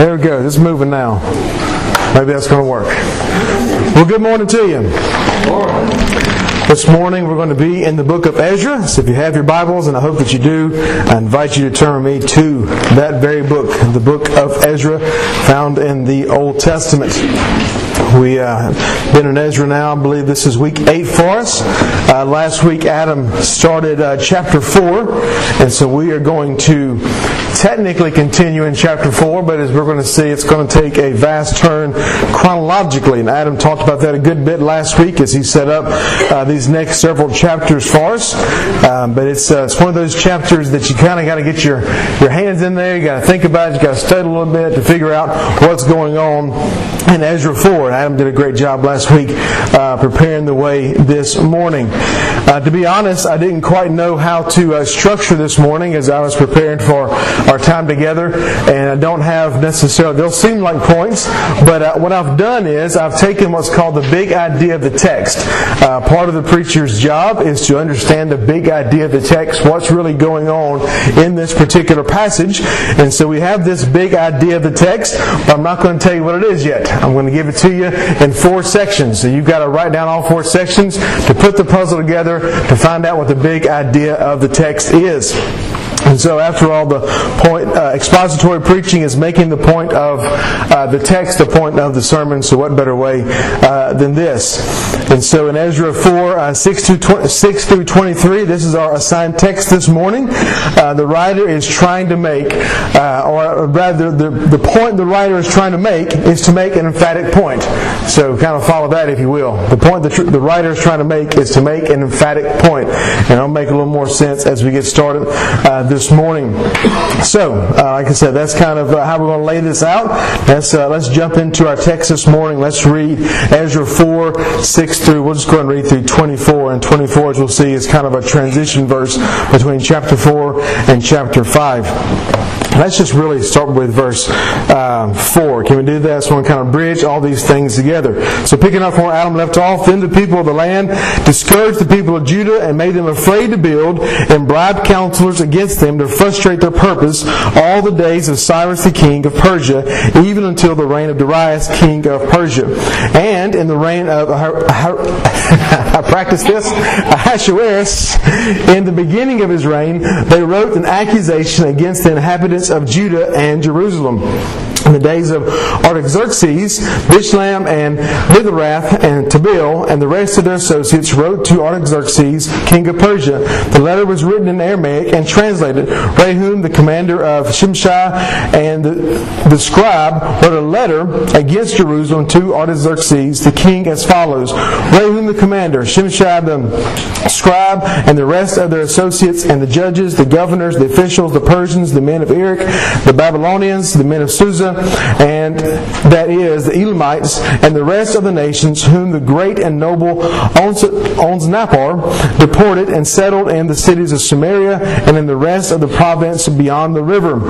There we go. It's moving now. Maybe that's going to work. Well, good morning to you. This morning we're going to be in the book of Ezra. So if you have your Bibles, and I hope that you do, I invite you to turn me to that very book, the book of Ezra, found in the Old Testament. We uh, been in Ezra now. I believe this is week eight for us. Uh, last week Adam started uh, chapter four, and so we are going to technically continue in chapter 4, but as we're going to see, it's going to take a vast turn chronologically. And Adam talked about that a good bit last week as he set up uh, these next several chapters for us. Um, but it's, uh, it's one of those chapters that you kind of got to get your, your hands in there. You got to think about it. You got to study a little bit to figure out what's going on in Ezra 4. And Adam did a great job last week uh, preparing the way this morning. Uh, to be honest, I didn't quite know how to uh, structure this morning as I was preparing for our time together, and I don't have necessarily, they'll seem like points, but uh, what I've done is I've taken what's called the big idea of the text. Uh, part of the preacher's job is to understand the big idea of the text, what's really going on in this particular passage. And so we have this big idea of the text, but I'm not going to tell you what it is yet. I'm going to give it to you in four sections. So you've got to write down all four sections to put the puzzle together to find out what the big idea of the text is. And so, after all, the point uh, expository preaching is making the point of uh, the text the point of the sermon. So, what better way uh, than this? And so, in Ezra four uh, six, to 20, six through twenty three, this is our assigned text this morning. Uh, the writer is trying to make, uh, or rather, the the point the writer is trying to make is to make an emphatic point. So, kind of follow that, if you will. The point the, the writer is trying to make is to make an emphatic point. point, and I'll make a little more sense as we get started this morning. So, uh, like I said, that's kind of uh, how we're going to lay this out. Let's uh, let's jump into our text this morning. Let's read Ezra four six through. We'll just go and read through twenty four, and twenty four, as we'll see, is kind of a transition verse between chapter four and chapter five. Let's just really start with verse uh, 4. Can we do that? So we kind of bridge all these things together. So picking up where Adam left off, then the people of the land discouraged the people of Judah and made them afraid to build and bribed counselors against them to frustrate their purpose all the days of Cyrus the king of Persia, even until the reign of Darius king of Persia. And in the reign of, I practiced this, Ahasuerus, in the beginning of his reign, they wrote an accusation against the inhabitants of Judah and Jerusalem in the days of Artaxerxes, Bishlam and Mithrath and Tabeel and the rest of their associates wrote to Artaxerxes, king of Persia. The letter was written in Aramaic and translated. Rehum, the commander of Shimshai, and the, the scribe wrote a letter against Jerusalem to Artaxerxes, the king, as follows. Rehum, the commander, Shimshai, the scribe, and the rest of their associates, and the judges, the governors, the officials, the Persians, the men of Erech, the Babylonians, the men of Susa, and that is the Elamites and the rest of the nations whom the great and noble Osnappar deported and settled in the cities of Samaria and in the rest of the province beyond the river.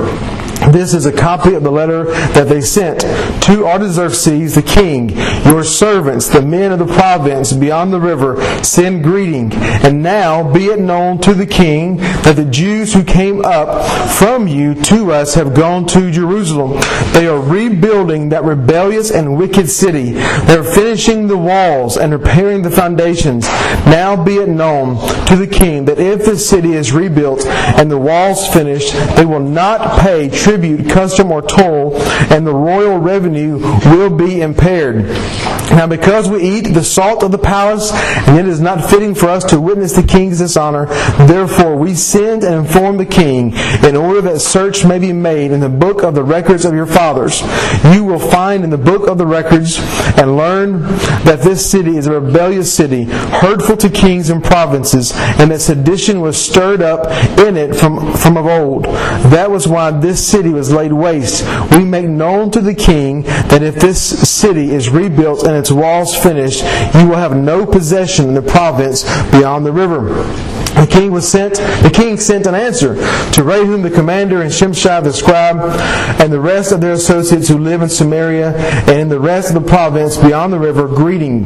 This is a copy of the letter that they sent to Artaxerxes the king. Your servants, the men of the province beyond the river, send greeting. And now be it known to the king that the Jews who came up from you to us have gone to Jerusalem. They are rebuilding that rebellious and wicked city. They are finishing the walls and repairing the foundations. Now be it known to the king that if the city is rebuilt and the walls finished, they will not pay tribute tribute, custom, or toll, and the royal revenue will be impaired. Now, because we eat the salt of the palace, and it is not fitting for us to witness the king's dishonor, therefore we send and inform the king, in order that search may be made in the book of the records of your fathers. You will find in the book of the records and learn that this city is a rebellious city, hurtful to kings and provinces, and that sedition was stirred up in it from, from of old. That was why this city was laid waste. We make known to the king that if this city is rebuilt and its walls finished, you will have no possession in the province beyond the river. The king was sent, the king sent an answer to Rehum the commander and Shimshai the scribe and the rest of their associates who live in Samaria and in the rest of the province beyond the river, greeting.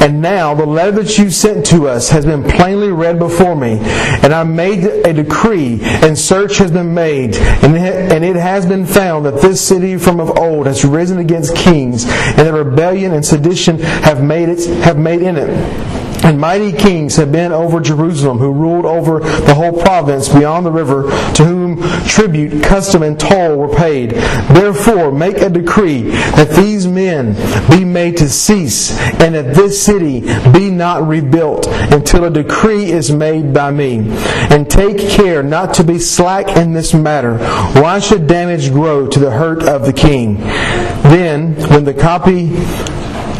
And now the letter that you sent to us has been plainly read before me, and I made a decree, and search has been made, and it has been found that this city from of old has risen against kings, and that rebellion and sedition have made it have made in it. And mighty kings have been over Jerusalem, who ruled over the whole province beyond the river, to whom tribute, custom, and toll were paid. Therefore, make a decree that these men be made to cease, and that this city be not rebuilt until a decree is made by me. And take care not to be slack in this matter. Why should damage grow to the hurt of the king? Then, when the copy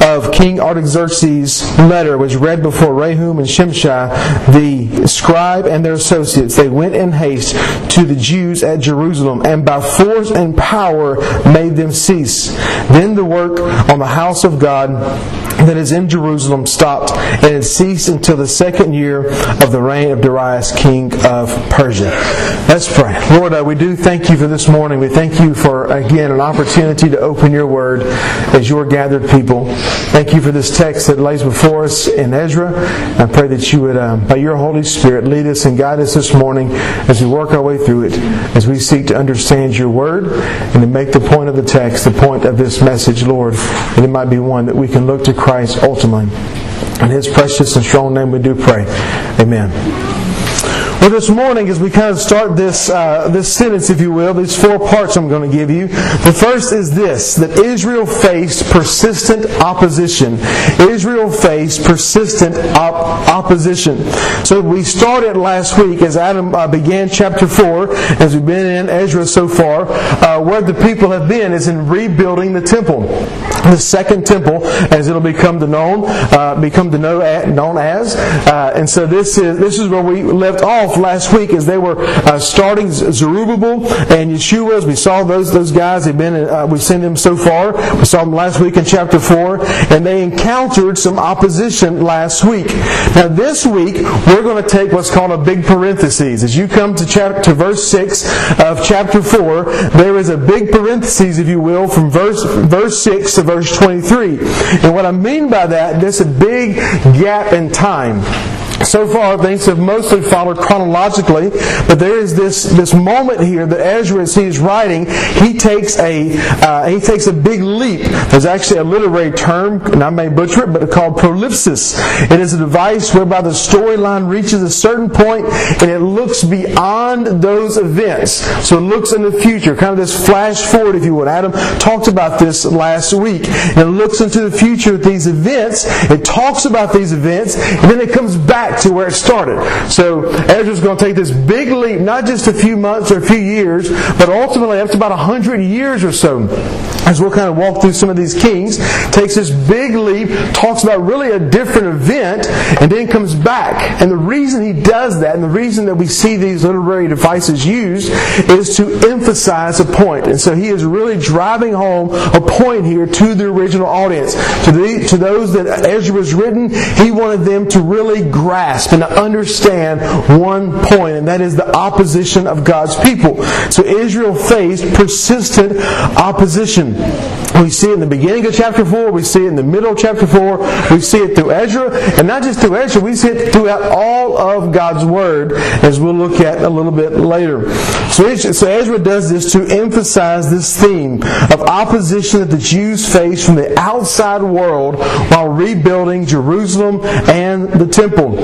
of King Artaxerxes' letter was read before Rehum and Shimshai, the scribe and their associates. They went in haste to the Jews at Jerusalem, and by force and power made them cease. Then the work on the house of God that is in Jerusalem stopped, and it ceased until the second year of the reign of Darius, king of Persia. Let's pray. Lord, uh, we do thank you for this morning. We thank you for, again, an opportunity to open your word as your gathered people. Thank you for this text that lays before us in Ezra. I pray that you would, um, by your Holy Spirit, lead us and guide us this morning as we work our way through it, as we seek to understand your word and to make the point of the text the point of this message, Lord, and it might be one that we can look to Christ ultimately. In his precious and strong name we do pray. Amen. Well, this morning, as we kind of start this uh, this sentence, if you will, these four parts I'm going to give you. The first is this: that Israel faced persistent opposition. Israel faced persistent op- opposition. So we started last week as Adam uh, began chapter four, as we've been in Ezra so far. Uh, where the people have been is in rebuilding the temple, the second temple, as it'll become to known, uh, become to know known as. Uh, and so this is this is where we left off last week as they were uh, starting Zerubbabel and Yeshua. We saw those those guys, have been uh, we've seen them so far. We saw them last week in chapter four, and they encountered some opposition last week. Now this week we're going to take what's called a big parenthesis. As you come to chapter to verse six of chapter four, there is a big parenthesis, if you will, from verse verse six to verse twenty three. And what I mean by that, there's a big gap in time. So far, things have mostly followed chronologically, but there is this, this moment here that Ezra, as he is writing, he takes a uh, he takes a big leap. There's actually a literary term, and I may butcher it, but it's called prolepsis. It is a device whereby the storyline reaches a certain point and it looks beyond those events. So it looks in the future, kind of this flash forward, if you would. Adam talked about this last week. It looks into the future at these events. It talks about these events, and then it comes back back to where it started. So Ezra's going to take this big leap, not just a few months or a few years, but ultimately up to about a hundred years or so. As we'll kind of walk through some of these kings, takes this big leap, talks about really a different event, and then comes back. And the reason he does that, and the reason that we see these literary devices used, is to emphasize a point. And so he is really driving home a point here to the original audience. To, the, to those that Ezra was written, he wanted them to really grasp grasp and to understand one point, and that is the opposition of God's people. So Israel faced persistent opposition. We see it in the beginning of chapter 4, we see it in the middle of chapter 4, we see it through Ezra, and not just through Ezra, we see it throughout all of God's Word, as we'll look at a little bit later. So, Ezra does this to emphasize this theme of opposition that the Jews face from the outside world while rebuilding Jerusalem and the temple.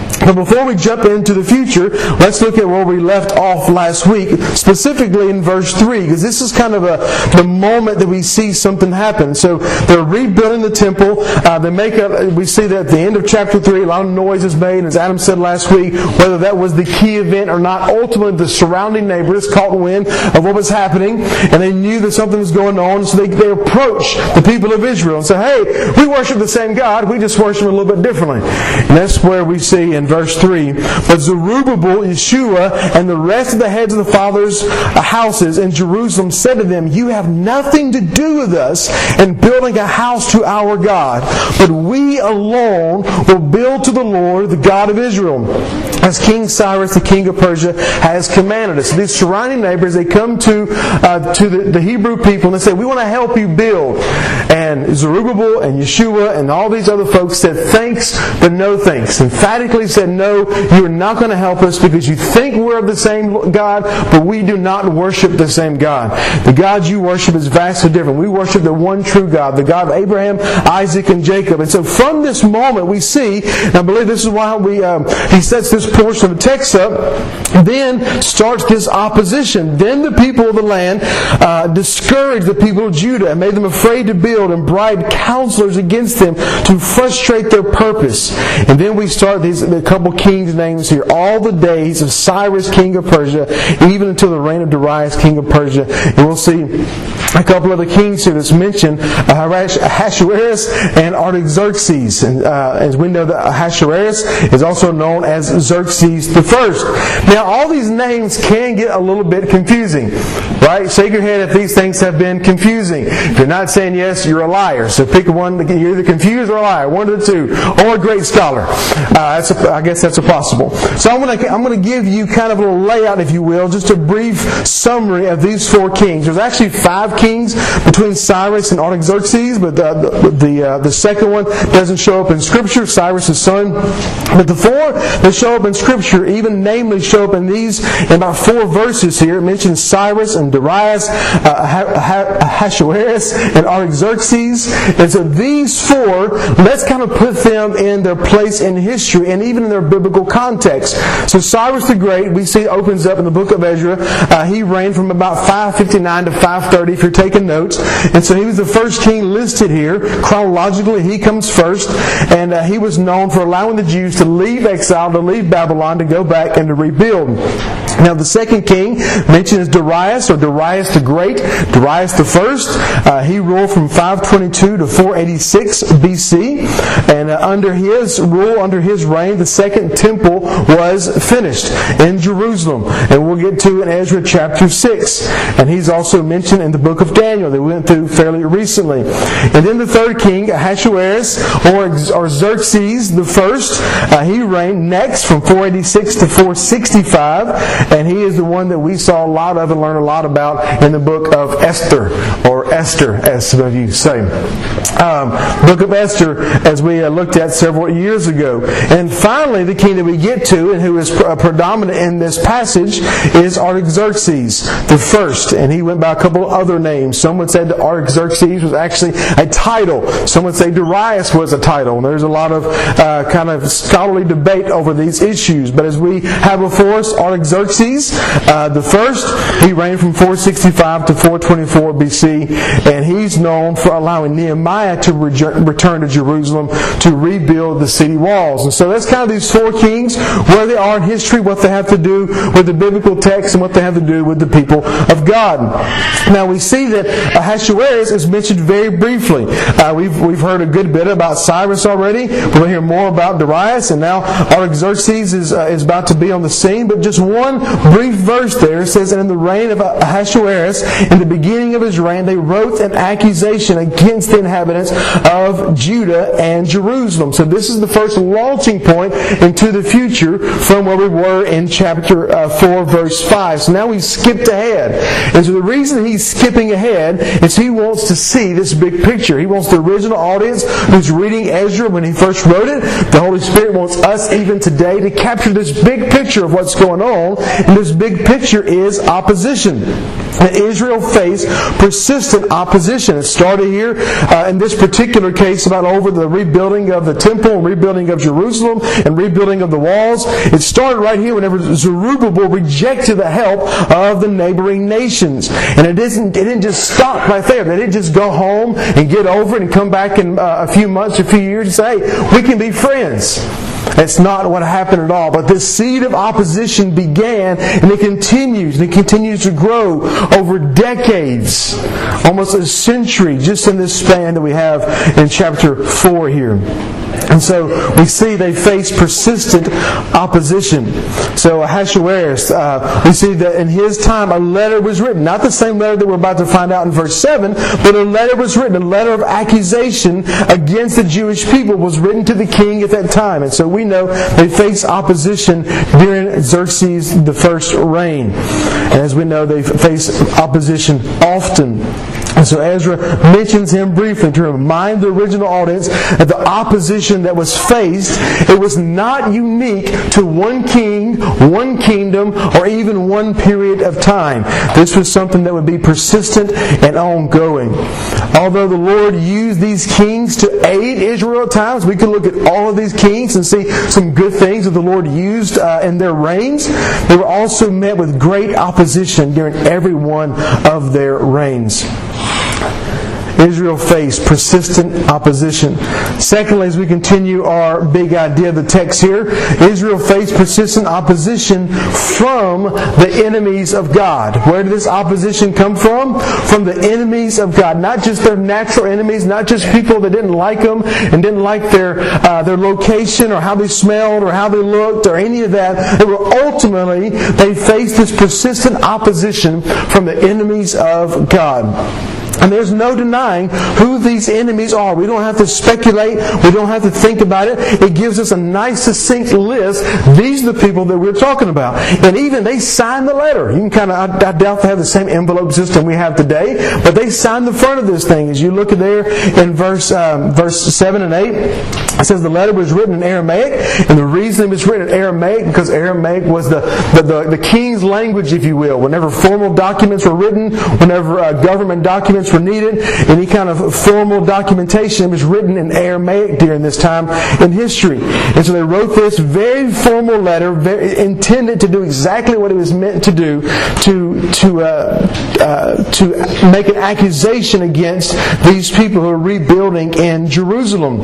But before we jump into the future, let's look at where we left off last week, specifically in verse 3, because this is kind of a, the moment that we see something happen. So they're rebuilding the temple. Uh, they make a, we see that at the end of chapter 3, a lot of noise is made, as Adam said last week, whether that was the key event or not. Ultimately, the surrounding neighbors caught wind of what was happening, and they knew that something was going on, so they, they approached the people of Israel and said, hey, we worship the same God, we just worship a little bit differently. And that's where we see in verse 3. But Zerubbabel, Yeshua, and the rest of the heads of the fathers' houses in Jerusalem said to them, You have nothing to do with us in building a house to our God, but we alone will build to the Lord, the God of Israel. As King Cyrus, the king of Persia, has commanded us. These surrounding neighbors, they come to uh, to the, the, Hebrew people and they say, "We want to help you build." And Zerubbabel and Yeshua and all these other folks said, "Thanks, but no thanks." Emphatically said, "No, you are not going to help us because you think we're of the same God, but we do not worship the same God. The God you worship is vastly different. We worship the one true God, the God of Abraham, Isaac, and Jacob." And so, from this moment, we see, and I believe this is why we um, he sets this portion of the text up, then starts this opposition. Then the people of the land uh, discouraged the people of Judah and made them afraid to build and bribed counselors against them to frustrate their purpose. And then we start these a couple kings' names here. All the days of Cyrus, king of Persia, even until the reign of Darius, king of Persia. And we'll see a couple of the kings here that's mentioned, uh, Ahasuerus and Artaxerxes. And uh, as we know, that Ahasuerus is also known as Xerxes the First. Now, all these names can get a little bit confusing, right? Shake your head if these things have been confusing. If you're not saying yes, you're a liar. So pick one. You're either confused or a liar, one of the two, or a great scholar. Uh, a, I guess that's a possible. So I'm going to I'm going to give you kind of a little layout, if you will, just a brief summary of these four kings. There's actually five kings between Cyrus and Artaxerxes, but the the, the, uh, the second one doesn't show up in Scripture. Cyrus' son, but the four that show up in Scripture, even namely show up in these in about four verses here. It mentions Cyrus and Darius, uh, Ahasuerus, and Artaxerxes. And so these four, let's kind of put them in their place in history and even in their biblical context. So Cyrus the Great, we see opens up in the book of Ezra. Uh, he reigned from about 559 to 530, if you're taking notes. And so he was the first king listed here. Chronologically, he comes first. And uh, he was known for allowing the Jews to leave exile, to leave Babylon, to go back and to rebuild. Now, the second king mentioned is Darius, or Darius the Great, Darius the First. Uh, he ruled from 522 to 486 BC, and uh, under his rule, under his reign, the second temple was finished in Jerusalem, and we'll get to in Ezra chapter 6. And he's also mentioned in the book of Daniel that we went through fairly recently. And then the third king, Ahasuerus, or, or Xerxes the First, uh, he reigned next from 486 to 465 and he is the one that we saw a lot of and learned a lot about in the book of Esther, or Esther, as some of you say. Um, book of Esther, as we uh, looked at several years ago. And finally, the king that we get to, and who is uh, predominant in this passage, is Artaxerxes the first. And he went by a couple of other names. Someone said that Artaxerxes was actually a title. Someone said Darius was a title. And there's a lot of uh, kind of scholarly debate over these issues. But as we have before us, Artaxerxes uh, the first, he reigned from 465 to 424 BC, and he's known for allowing Nehemiah to return to Jerusalem to rebuild the city walls. And so that's kind of these four kings, where they are in history, what they have to do with the biblical text, and what they have to do with the people of God. Now we see that Ahasuerus is mentioned very briefly. Uh, we've, we've heard a good bit about Cyrus already. We're going to hear more about Darius, and now Artaxerxes is, uh, is about to be on the scene, but just one brief verse there says, And in the reign of Ahasuerus, in the beginning of his reign, they wrote an accusation against the inhabitants of Judah and Jerusalem. So this is the first launching point into the future from where we were in chapter uh, 4, verse 5. So now we've skipped ahead. And so the reason he's skipping ahead is he wants to see this big picture. He wants the original audience who's reading Ezra when he first wrote it. The Holy Spirit wants us even today to capture this big picture of what's going on and this big picture is opposition. Israel faced persistent opposition. It started here uh, in this particular case about over the rebuilding of the temple and rebuilding of Jerusalem and rebuilding of the walls. It started right here whenever Zerubbabel rejected the help of the neighboring nations. And it didn't, it didn't just stop right there. They didn't just go home and get over it and come back in uh, a few months, a few years and say, hey, we can be friends. That's not what happened at all. But this seed of opposition began and it continues. And it continues to grow over decades, almost a century, just in this span that we have in chapter 4 here. And so we see they face persistent opposition. So Ahasuerus, uh, we see that in his time a letter was written, not the same letter that we're about to find out in verse 7, but a letter was written, a letter of accusation against the Jewish people was written to the king at that time. And so we know they face opposition during Xerxes the first reign. And as we know, they face opposition often. And so Ezra mentions him briefly to remind the original audience that the opposition that was faced, it was not unique to one king, one kingdom, or even one period of time. This was something that would be persistent and ongoing. Although the Lord used these kings to aid Israel at times, we can look at all of these kings and see some good things that the Lord used uh, in their reigns. They were also met with great opposition during every one of their reigns. Israel faced persistent opposition. Secondly, as we continue our big idea of the text here, Israel faced persistent opposition from the enemies of God. Where did this opposition come from? From the enemies of God. Not just their natural enemies, not just people that didn't like them and didn't like their, uh, their location or how they smelled or how they looked or any of that. They were ultimately, they faced this persistent opposition from the enemies of God. And there's no denying who these enemies are. We don't have to speculate. We don't have to think about it. It gives us a nice, succinct list. These are the people that we're talking about. And even they signed the letter. You can kind of, I, I doubt they have the same envelope system we have today, but they signed the front of this thing. As you look at there in verse, um, verse 7 and 8, it says the letter was written in Aramaic. And the reason it was written in Aramaic, because Aramaic was the, the, the, the king's language, if you will. Whenever formal documents were written, whenever uh, government documents were needed, any kind of formal documentation was written in Aramaic during this time in history. And so they wrote this very formal letter, very, intended to do exactly what it was meant to do, to to uh, uh, to make an accusation against these people who are rebuilding in Jerusalem.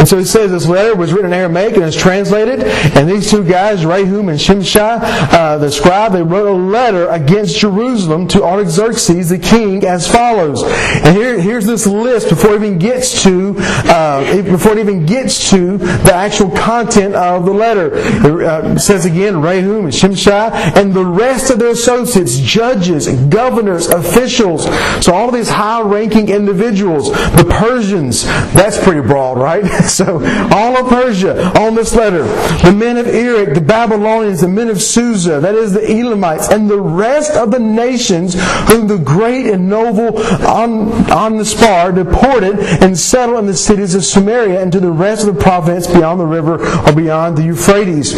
And so he says this letter was written in Aramaic and is translated. And these two guys, Rehum and Shimshai, uh, the scribe, they wrote a letter against Jerusalem to Artaxerxes, the king, as follows. And here, here's this list before it even gets to uh, before it even gets to the actual content of the letter. It uh, says again, Rehum and Shimshai and the rest of their associates, judges, governors, officials. So all these high-ranking individuals, the Persians. That's pretty broad, right? So all of Persia on this letter, the men of Erech, the Babylonians, the men of Susa, that is the Elamites, and the rest of the nations whom the great and noble on, on the spar deported and settled in the cities of Samaria and to the rest of the province beyond the river or beyond the Euphrates.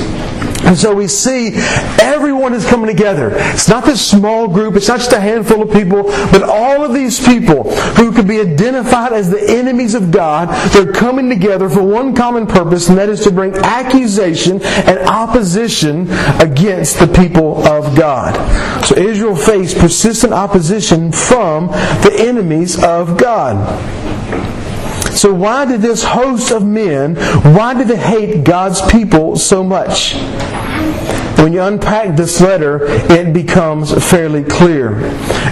And so we see everyone is coming together. It's not this small group, it's not just a handful of people, but all of these people who could be identified as the enemies of God, they're coming together for one common purpose, and that is to bring accusation and opposition against the people of God. So Israel faced persistent opposition from the enemies of God. So why did this host of men, why did they hate God's people so much? When you unpack this letter, it becomes fairly clear.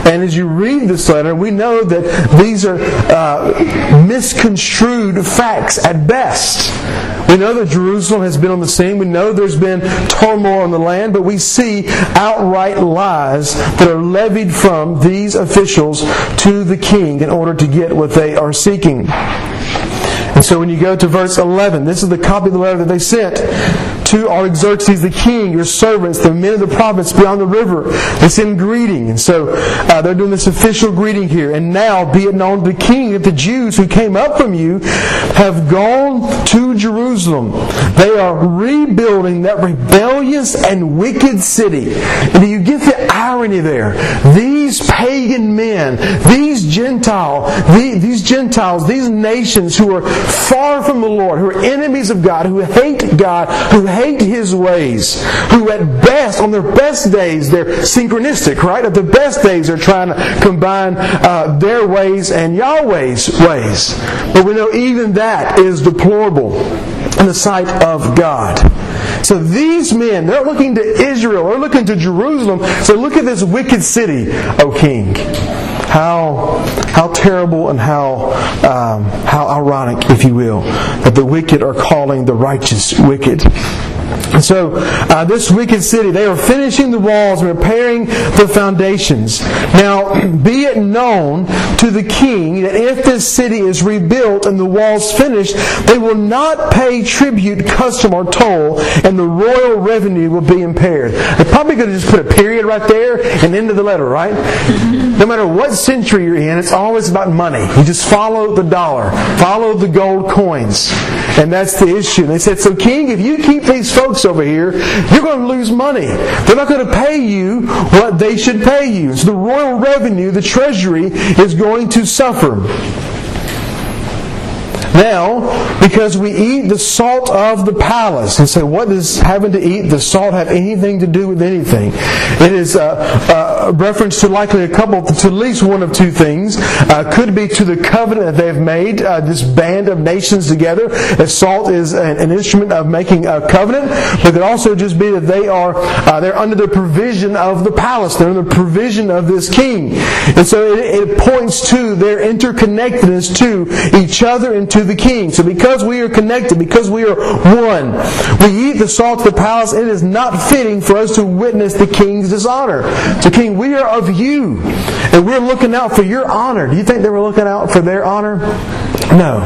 And as you read this letter, we know that these are uh, misconstrued facts at best. We know that Jerusalem has been on the scene. We know there's been turmoil in the land, but we see outright lies that are levied from these officials to the king in order to get what they are seeking. And so when you go to verse 11, this is the copy of the letter that they sent to Artaxerxes the king, your servants, the men of the province beyond the river. They send greeting. And so uh, they're doing this official greeting here. And now be it known to the king that the Jews who came up from you have gone to Jerusalem. They are rebuilding that rebellious and wicked city. And do you get the irony there? These pagan men, these Gentile, these Gentiles, these nations who are far from the Lord, who are enemies of God, who hate God, who hate His ways, who at best, on their best days, they're synchronistic, right? At the best days, they're trying to combine uh, their ways and Yahweh's ways. But we know even that is deplorable in the sight of God. So these men, they're looking to Israel, they're looking to Jerusalem. So look at this wicked city, O king. how how terrible and how um, how ironic, if you will, that the wicked are calling the righteous wicked. And so, uh, this wicked city, they are finishing the walls and repairing the foundations. Now, be it known to the king that if this city is rebuilt and the walls finished, they will not pay tribute, custom, or toll, and the royal revenue will be impaired. They probably could have just put a period right there and into the letter, right? No matter what century you're in, it's always about money. You just follow the dollar, follow the gold coins. And that's the issue. And they said, So, King, if you keep these folks over here, you're going to lose money. They're not going to pay you what they should pay you. So, the royal revenue, the treasury, is going to suffer. Now, because we eat the salt of the palace, and say, what does having to eat the salt have anything to do with anything? It is a, a reference to likely a couple, to at least one of two things. Uh, could be to the covenant that they've made, uh, this band of nations together. As salt is an, an, instrument of making a covenant, but it could also just be that they are uh, they're under the provision of the palace. They're under the provision of this king, and so it, it points to their interconnectedness to each other and to the king. So because we are connected, because we are one, we eat the salt of the palace, it is not fitting for us to witness the king's dishonor. So king, we are of you, and we're looking out for your honor. Do you think they were looking out for their honor? No.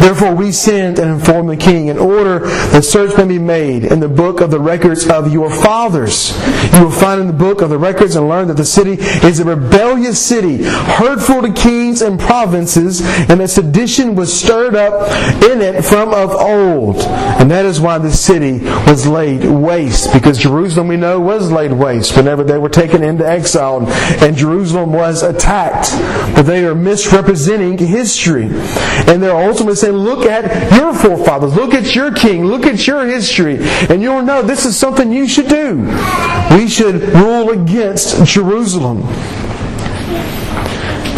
Therefore, we sent and informed the king in order that search may be made in the book of the records of your fathers. You will find in the book of the records and learn that the city is a rebellious city, hurtful to kings and provinces, and that sedition was stirred up in it from of old. And that is why the city was laid waste, because Jerusalem, we know, was laid waste whenever they were taken into exile, and Jerusalem was attacked. But they are misrepresenting history. And they're ultimately saying, look at your forefathers, look at your king, look at your history, and you'll know this is something you should do. We should rule against Jerusalem.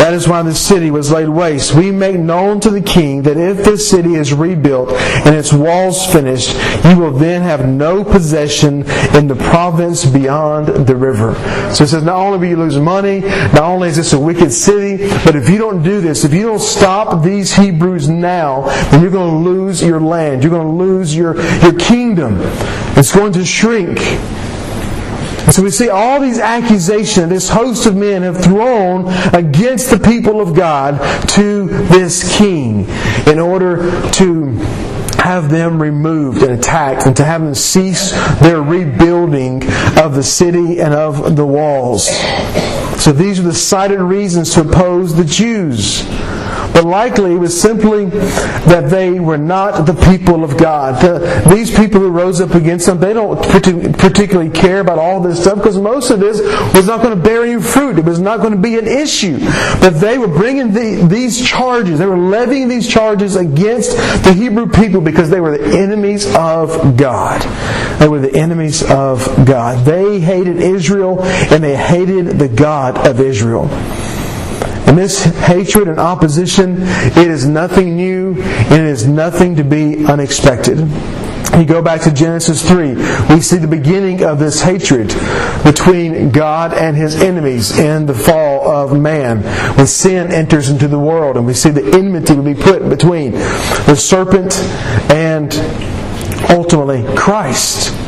That is why the city was laid waste. We make known to the king that if this city is rebuilt and its walls finished, you will then have no possession in the province beyond the river. So it says not only will you lose money, not only is this a wicked city, but if you don't do this, if you don't stop these Hebrews now, then you're going to lose your land. You're going to lose your, your kingdom. It's going to shrink. So we see all these accusations this host of men have thrown against the people of God to this king in order to have them removed and attacked and to have them cease their rebuilding of the city and of the walls. So these are the cited reasons to oppose the Jews. But likely it was simply that they were not the people of God. The, these people who rose up against them, they don't particularly care about all this stuff because most of this was not going to bear any fruit. It was not going to be an issue. But they were bringing the, these charges, they were levying these charges against the Hebrew people because they were the enemies of God. They were the enemies of God. They hated Israel and they hated the God of Israel. And this hatred and opposition, it is nothing new and it is nothing to be unexpected. You go back to Genesis 3, we see the beginning of this hatred between God and his enemies in the fall of man. When sin enters into the world, and we see the enmity be put between the serpent and ultimately Christ.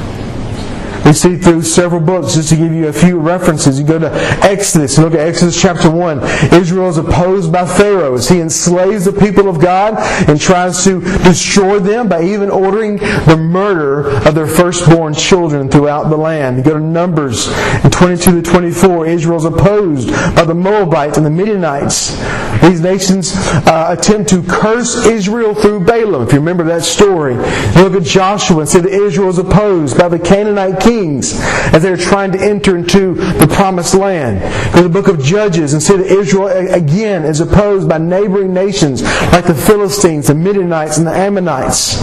We see through several books, just to give you a few references. You go to Exodus, look at Exodus chapter 1. Israel is opposed by Pharaoh as he enslaves the people of God and tries to destroy them by even ordering the murder of their firstborn children throughout the land. You go to Numbers in 22 to 24. Israel is opposed by the Moabites and the Midianites. These nations uh, attempt to curse Israel through Balaam. If you remember that story, you look at Joshua and see that Israel is opposed by the Canaanite king kings as they are trying to enter into the promised land. Go to the book of Judges and see that Israel again is opposed by neighboring nations like the Philistines, the Midianites, and the Ammonites.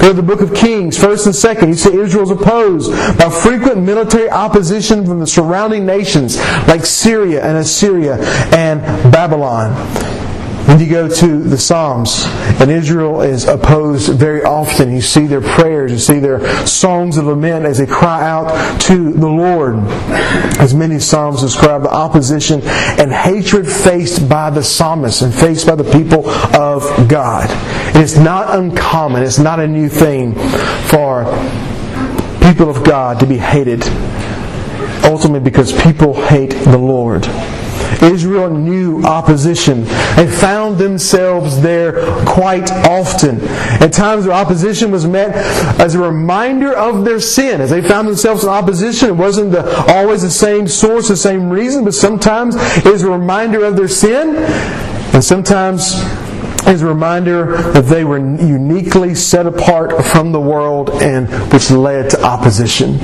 Go to the book of Kings, first and second. You see Israel is opposed by frequent military opposition from the surrounding nations like Syria and Assyria and Babylon. When you go to the Psalms, and Israel is opposed very often, you see their prayers, you see their songs of lament as they cry out to the Lord. As many Psalms describe the opposition and hatred faced by the psalmist and faced by the people of God. It's not uncommon, it's not a new thing for people of God to be hated, ultimately because people hate the Lord. Israel knew opposition. They found themselves there quite often. At times, their opposition was met as a reminder of their sin. As they found themselves in opposition, it wasn't the, always the same source, the same reason, but sometimes it was a reminder of their sin, and sometimes is a reminder that they were uniquely set apart from the world and which led to opposition.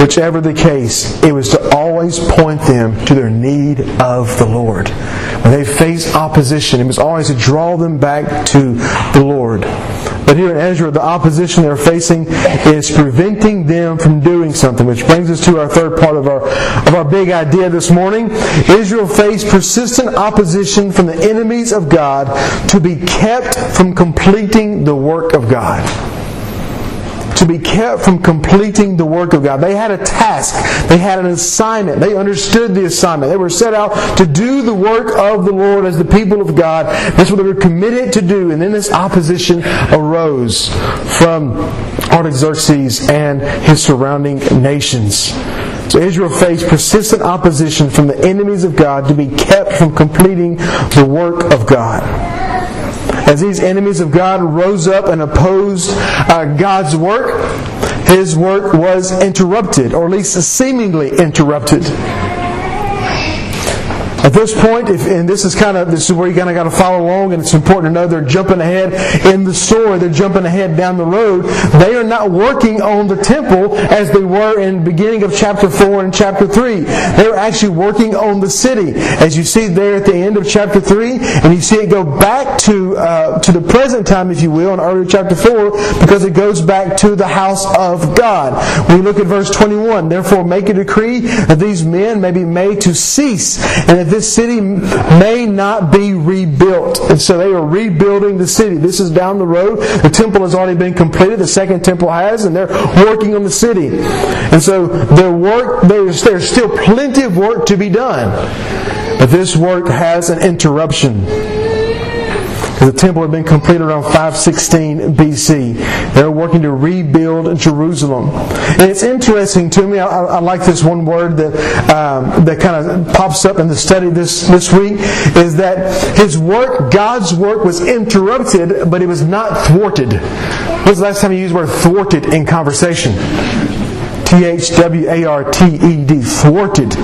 Whichever the case, it was to always point them to their need of the Lord. When they faced opposition, it was always to draw them back to the Lord. But here in Ezra, the opposition they're facing is preventing them from doing something, which brings us to our third part of our, of our big idea this morning. Israel faced persistent opposition from the enemies of God to be kept from completing the work of God to be kept from completing the work of God. They had a task. They had an assignment. They understood the assignment. They were set out to do the work of the Lord as the people of God. That's what they were committed to do. And then this opposition arose from Artaxerxes and his surrounding nations. So Israel faced persistent opposition from the enemies of God to be kept from completing the work of God. As these enemies of God rose up and opposed uh, God's work, his work was interrupted, or at least seemingly interrupted. At this point, if, and this is kind of this is where you kind of got to follow along, and it's important to know they're jumping ahead in the story. They're jumping ahead down the road. They are not working on the temple as they were in the beginning of chapter four and chapter three. They are actually working on the city, as you see there at the end of chapter three, and you see it go back to uh, to the present time, if you will, in earlier chapter four, because it goes back to the house of God. We look at verse twenty-one, therefore make a decree that these men may be made to cease, and that this city may not be rebuilt. And so they are rebuilding the city. This is down the road. The temple has already been completed. The second temple has, and they're working on the city. And so their work, there's, there's still plenty of work to be done. But this work has an interruption. The temple had been completed around 516 BC. They were working to rebuild Jerusalem. And it's interesting to me, I, I like this one word that, um, that kind of pops up in the study this, this week, is that his work, God's work, was interrupted, but it was not thwarted. When was the last time you used the word thwarted in conversation? T H W A R T E D, thwarted.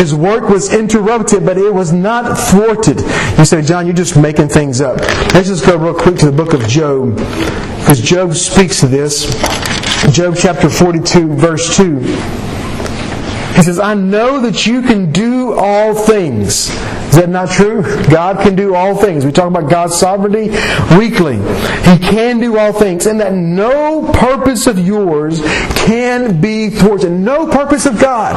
His work was interrupted, but it was not thwarted. You say, John, you're just making things up. Let's just go real quick to the book of Job, because Job speaks to this. Job chapter 42, verse 2. He says, I know that you can do all things. Is that not true? God can do all things. We talk about God's sovereignty weekly. He can do all things, and that no purpose of yours can be thwarted. No purpose of God.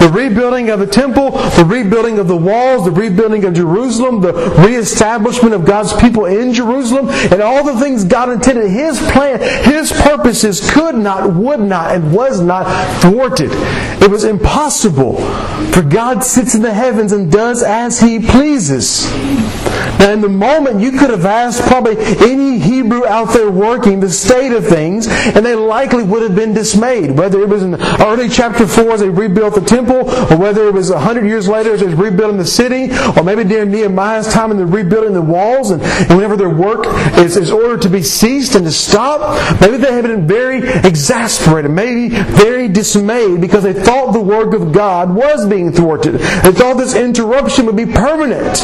The rebuilding of the temple, the rebuilding of the walls, the rebuilding of Jerusalem, the reestablishment of God's people in Jerusalem, and all the things God intended. His plan, His purposes could not, would not, and was not thwarted. It was impossible. For God sits in the heavens and does as He pleases. Now, in the moment, you could have asked probably any Hebrew out there working the state of things, and they likely would have been dismayed. Whether it was in early chapter 4 as they rebuilt the temple, or whether it was 100 years later as they were rebuilding the city, or maybe during Nehemiah's time and they're rebuilding the walls, and, and whenever their work is, is ordered to be ceased and to stop, maybe they have been very exasperated, maybe very dismayed because they thought the work of God was being thwarted. They thought this interruption would be permanent.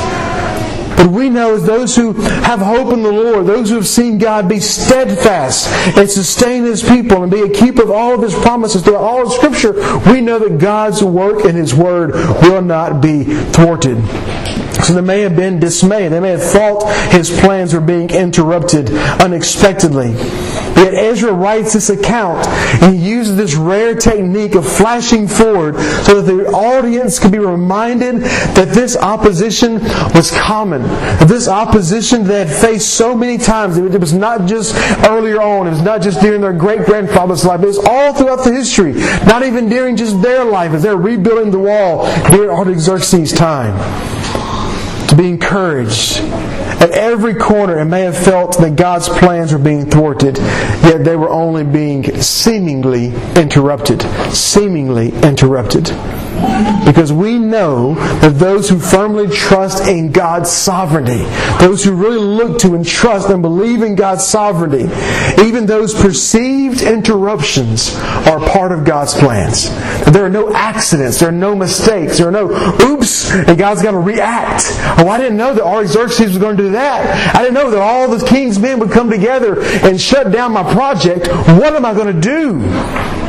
But we know as those who have hope in the Lord, those who have seen God be steadfast and sustain His people and be a keeper of all of His promises throughout all of Scripture, we know that God's work and His Word will not be thwarted. So they may have been dismayed. They may have thought His plans were being interrupted unexpectedly. Yet Ezra writes this account and he uses this rare technique of flashing forward so that the audience could be reminded that this opposition was common. That this opposition they had faced so many times. It was not just earlier on, it was not just during their great grandfather's life, it was all throughout the history. Not even during just their life as they're rebuilding the wall during Artaxerxes' time. To be encouraged at every corner and may have felt that God's plans were being thwarted, yet they were only being seemingly interrupted. Seemingly interrupted. Because we know that those who firmly trust in God's sovereignty, those who really look to and trust and believe in God's sovereignty, even those perceived interruptions are part of God's plans. There are no accidents, there are no mistakes, there are no oops, and God's got to react. Oh, I didn't know that Artaxerxes was going to do that. I didn't know that all the king's men would come together and shut down my project. What am I going to do?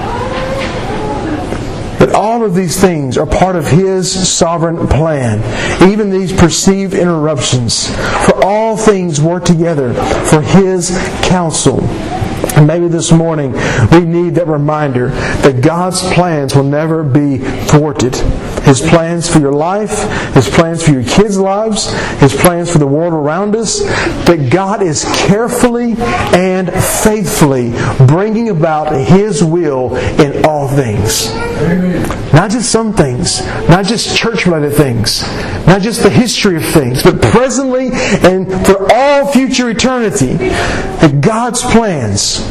All of these things are part of His sovereign plan. Even these perceived interruptions. For all things work together for His counsel. And maybe this morning we need that reminder that God's plans will never be thwarted. His plans for your life, His plans for your kids' lives, His plans for the world around us, that God is carefully and faithfully bringing about His will in all things. Not just some things, not just church related things, not just the history of things, but presently and for all future eternity, that God's plans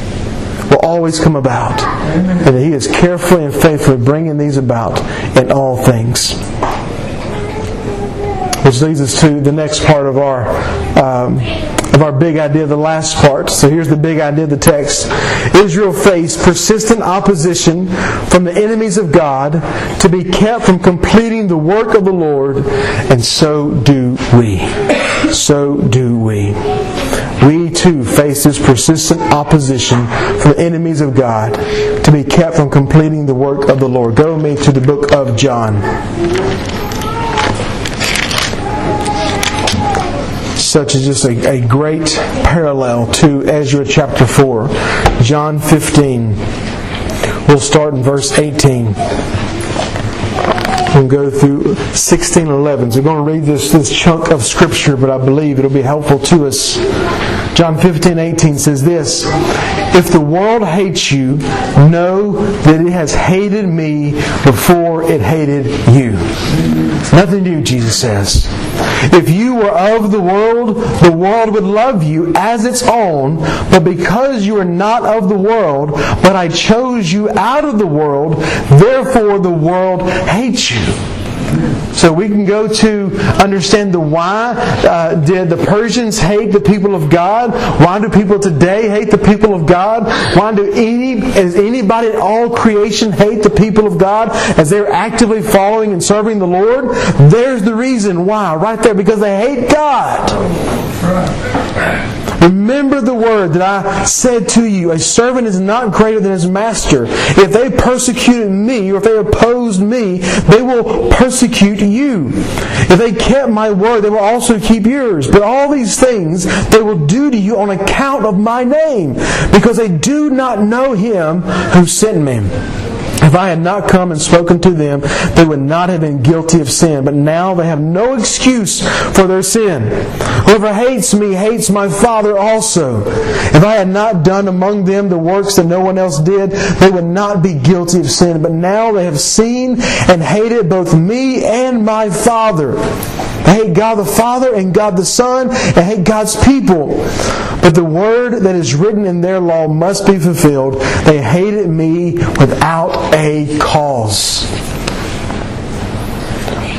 will always come about. And He is carefully and faithfully bringing these about in all things. Which leads us to the next part of our um, of our big idea, the last part. So here's the big idea of the text. Israel faced persistent opposition from the enemies of God to be kept from completing the work of the Lord, and so do we. So do we. We too face this persistent opposition from the enemies of God to be kept from completing the work of the Lord. Go me to the book of John. such is just a, a great parallel to Ezra chapter 4. John 15. We'll start in verse 18 and go through 16 and 11. So we're going to read this, this chunk of Scripture, but I believe it'll be helpful to us. John 15, 18 says this If the world hates you, know that it has hated me before it hated you. Nothing new, Jesus says. If you were of the world, the world would love you as its own, but because you are not of the world, but I chose you out of the world, therefore the world hates you. So we can go to understand the why. Uh, did the Persians hate the people of God? Why do people today hate the people of God? Why do any, does anybody in all creation hate the people of God as they're actively following and serving the Lord? There's the reason why, right there, because they hate God. Remember the word that I said to you, a servant is not greater than his master. If they persecuted me, or if they opposed me, they will persecute you. If they kept my word, they will also keep yours. But all these things they will do to you on account of my name, because they do not know him who sent me. If I had not come and spoken to them, they would not have been guilty of sin. But now they have no excuse for their sin. Whoever hates me hates my Father also. If I had not done among them the works that no one else did, they would not be guilty of sin. But now they have seen and hated both me and my Father. They hate God the Father and God the Son and hate God's people. But the word that is written in their law must be fulfilled. They hated me without a cause.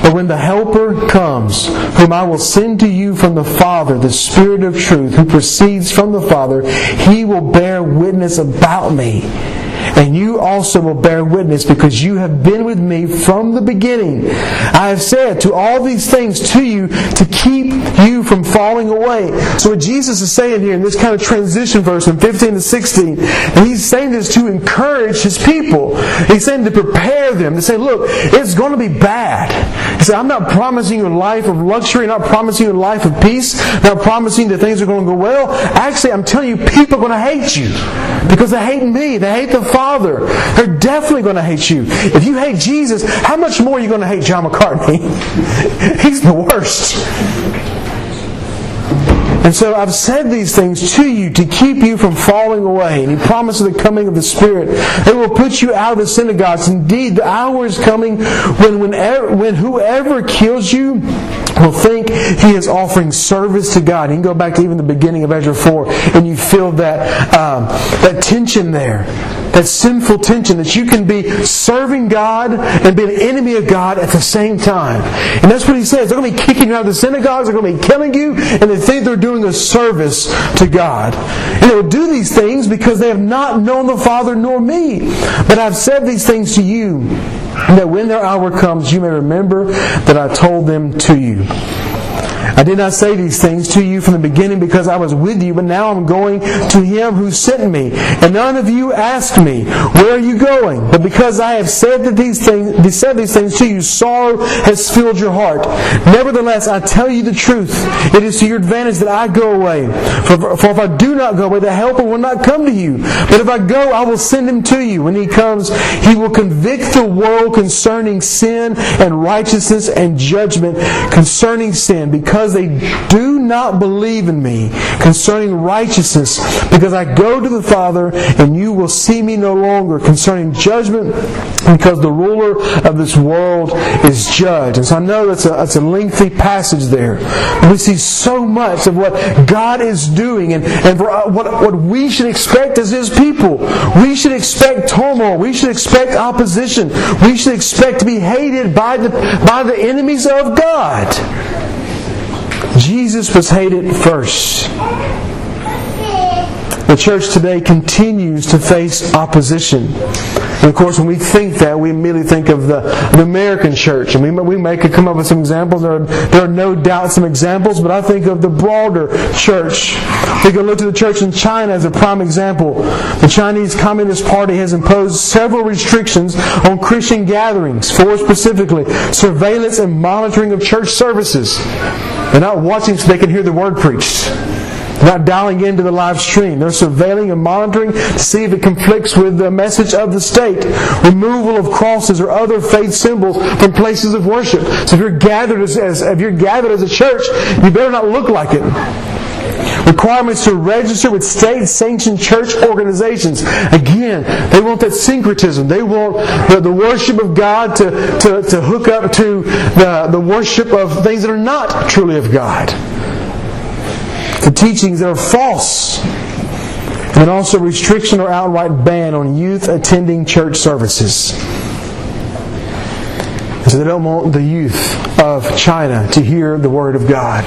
But when the Helper comes, whom I will send to you from the Father, the Spirit of truth, who proceeds from the Father, he will bear witness about me. And you also will bear witness because you have been with me from the beginning. I have said to all these things to you to keep you from falling away. So what Jesus is saying here in this kind of transition verse from 15 to 16, and he's saying this to encourage his people. He's saying to prepare them, to say, look, it's going to be bad. He said, I'm not promising you a life of luxury, not promising you a life of peace, not promising that things are going to go well. Actually, I'm telling you, people are going to hate you because they hate me. They hate the Father. They're definitely going to hate you. If you hate Jesus, how much more are you going to hate John McCartney? He's the worst. And so I've said these things to you to keep you from falling away. And he promises the coming of the Spirit. It will put you out of the synagogues. Indeed, the hour is coming when, whenever, when whoever kills you will think he is offering service to God. You can go back to even the beginning of Ezra 4 and you feel that, um, that tension there that sinful tension that you can be serving God and be an enemy of God at the same time. And that's what he says. They're going to be kicking you out of the synagogues, they're going to be killing you, and they think they're doing a service to God. And they will do these things because they have not known the Father nor me. But I've said these things to you, that when their hour comes, you may remember that I told them to you. I did not say these things to you from the beginning because I was with you, but now I'm going to him who sent me. And none of you asked me, Where are you going? But because I have said that these things said these things to you, sorrow has filled your heart. Nevertheless, I tell you the truth. It is to your advantage that I go away. For, for if I do not go away, the helper will not come to you. But if I go, I will send him to you. When he comes, he will convict the world concerning sin and righteousness and judgment concerning sin because because they do not believe in me concerning righteousness, because I go to the Father and you will see me no longer concerning judgment, because the ruler of this world is judged. And so I know that's a, that's a lengthy passage there. We see so much of what God is doing and, and uh, what, what we should expect as His people. We should expect turmoil. We should expect opposition. We should expect to be hated by the, by the enemies of God. Jesus was hated first. The church today continues to face opposition. And of course, when we think that, we immediately think of the, the American church. And we, we may could come up with some examples. There are, there are no doubt some examples, but I think of the broader church. We can look to the church in China as a prime example. The Chinese Communist Party has imposed several restrictions on Christian gatherings, four specifically surveillance and monitoring of church services. They're not watching so they can hear the word preached They're not dialing into the live stream. They're surveilling and monitoring to see if it conflicts with the message of the state. Removal of crosses or other faith symbols from places of worship. So if you're gathered as, as if you're gathered as a church, you better not look like it requirements to register with state sanctioned church organizations. Again, they want that syncretism. They want the, the worship of God to, to, to hook up to the, the worship of things that are not truly of God to teachings that are false, and also restriction or outright ban on youth attending church services. So they don't want the youth of China to hear the Word of God.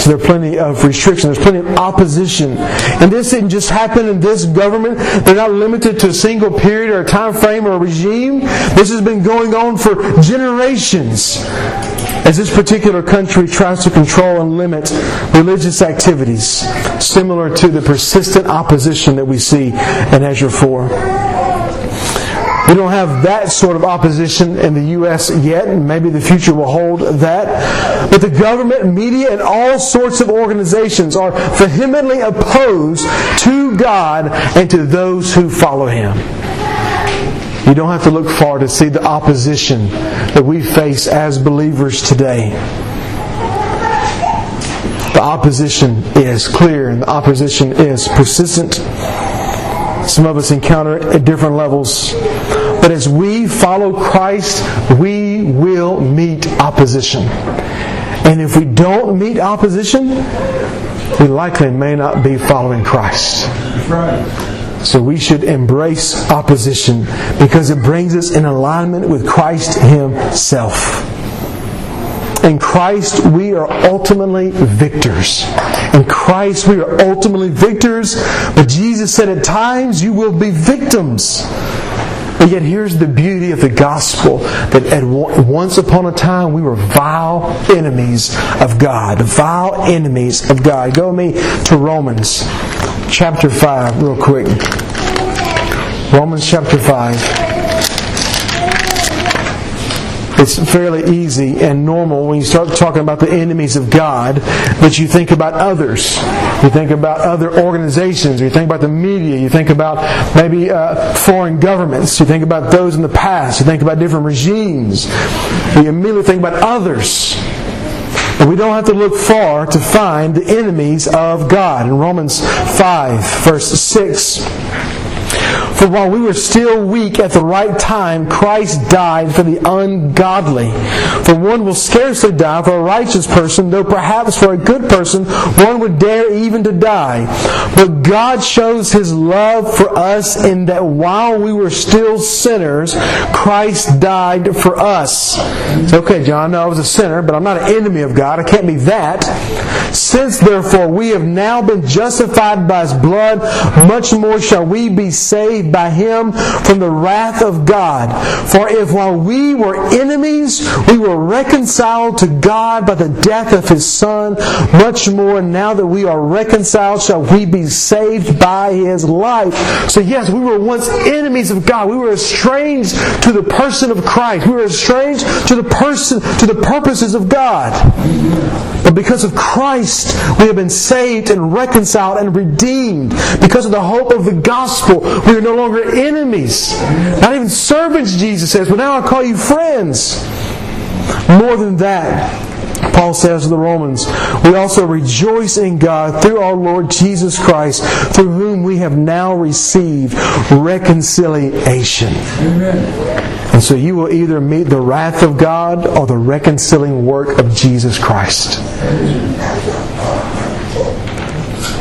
So there are plenty of restrictions. There's plenty of opposition. And this didn't just happen in this government. They're not limited to a single period or a time frame or a regime. This has been going on for generations as this particular country tries to control and limit religious activities, similar to the persistent opposition that we see in Ezra 4. We don't have that sort of opposition in the U.S. yet, and maybe the future will hold that. But the government, media, and all sorts of organizations are vehemently opposed to God and to those who follow Him. You don't have to look far to see the opposition that we face as believers today. The opposition is clear and the opposition is persistent. Some of us encounter it at different levels. But as we follow Christ, we will meet opposition. And if we don't meet opposition, we likely may not be following Christ. So we should embrace opposition because it brings us in alignment with Christ Himself. In Christ, we are ultimately victors. In Christ, we are ultimately victors. But Jesus said at times, you will be victims. But yet here's the beauty of the gospel that at once upon a time we were vile enemies of God. Vile enemies of God. Go with me to Romans chapter 5 real quick. Romans chapter 5 it's fairly easy and normal when you start talking about the enemies of God that you think about others. You think about other organizations. You think about the media. You think about maybe uh, foreign governments. You think about those in the past. You think about different regimes. You immediately think about others. And we don't have to look far to find the enemies of God. In Romans 5, verse 6, for while we were still weak at the right time, Christ died for the ungodly. For one will scarcely die for a righteous person, though perhaps for a good person one would dare even to die. But God shows his love for us in that while we were still sinners, Christ died for us. It's okay, John, I was a sinner, but I'm not an enemy of God. I can't be that. Since therefore we have now been justified by his blood, much more shall we be by him from the wrath of God. For if while we were enemies, we were reconciled to God by the death of his Son, much more now that we are reconciled shall we be saved by his life. So yes, we were once enemies of God. We were estranged to the person of Christ. We were estranged to the person, to the purposes of God. But because of Christ, we have been saved and reconciled and redeemed. Because of the hope of the gospel, we are no longer enemies. Not even servants, Jesus says, but now I call you friends. More than that, Paul says to the Romans, we also rejoice in God through our Lord Jesus Christ, through whom we have now received reconciliation. Amen. And so you will either meet the wrath of God or the reconciling work of Jesus Christ.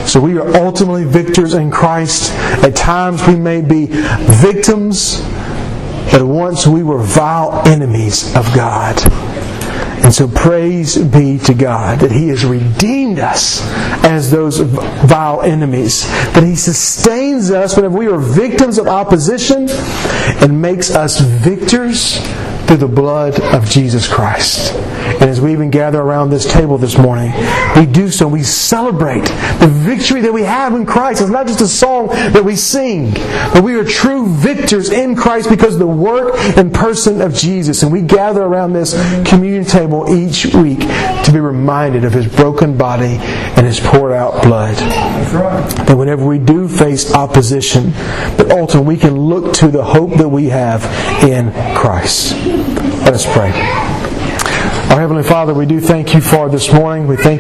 So we are ultimately victors in Christ. At times we may be victims, but once we were vile enemies of God. And so praise be to God that He has redeemed us as those vile enemies. That He sustains us whenever we are victims of opposition and makes us victors through the blood of Jesus Christ. And as we even gather around this table this morning, we do so. We celebrate the victory that we have in Christ. It's not just a song that we sing, but we are true victors in Christ because of the work and person of Jesus. And we gather around this communion table each week to be reminded of His broken body and His poured out blood. That whenever we do face opposition, but ultimately we can look to the hope that we have in Christ. Let us pray. Our Heavenly Father, we do thank you for this morning. We thank you.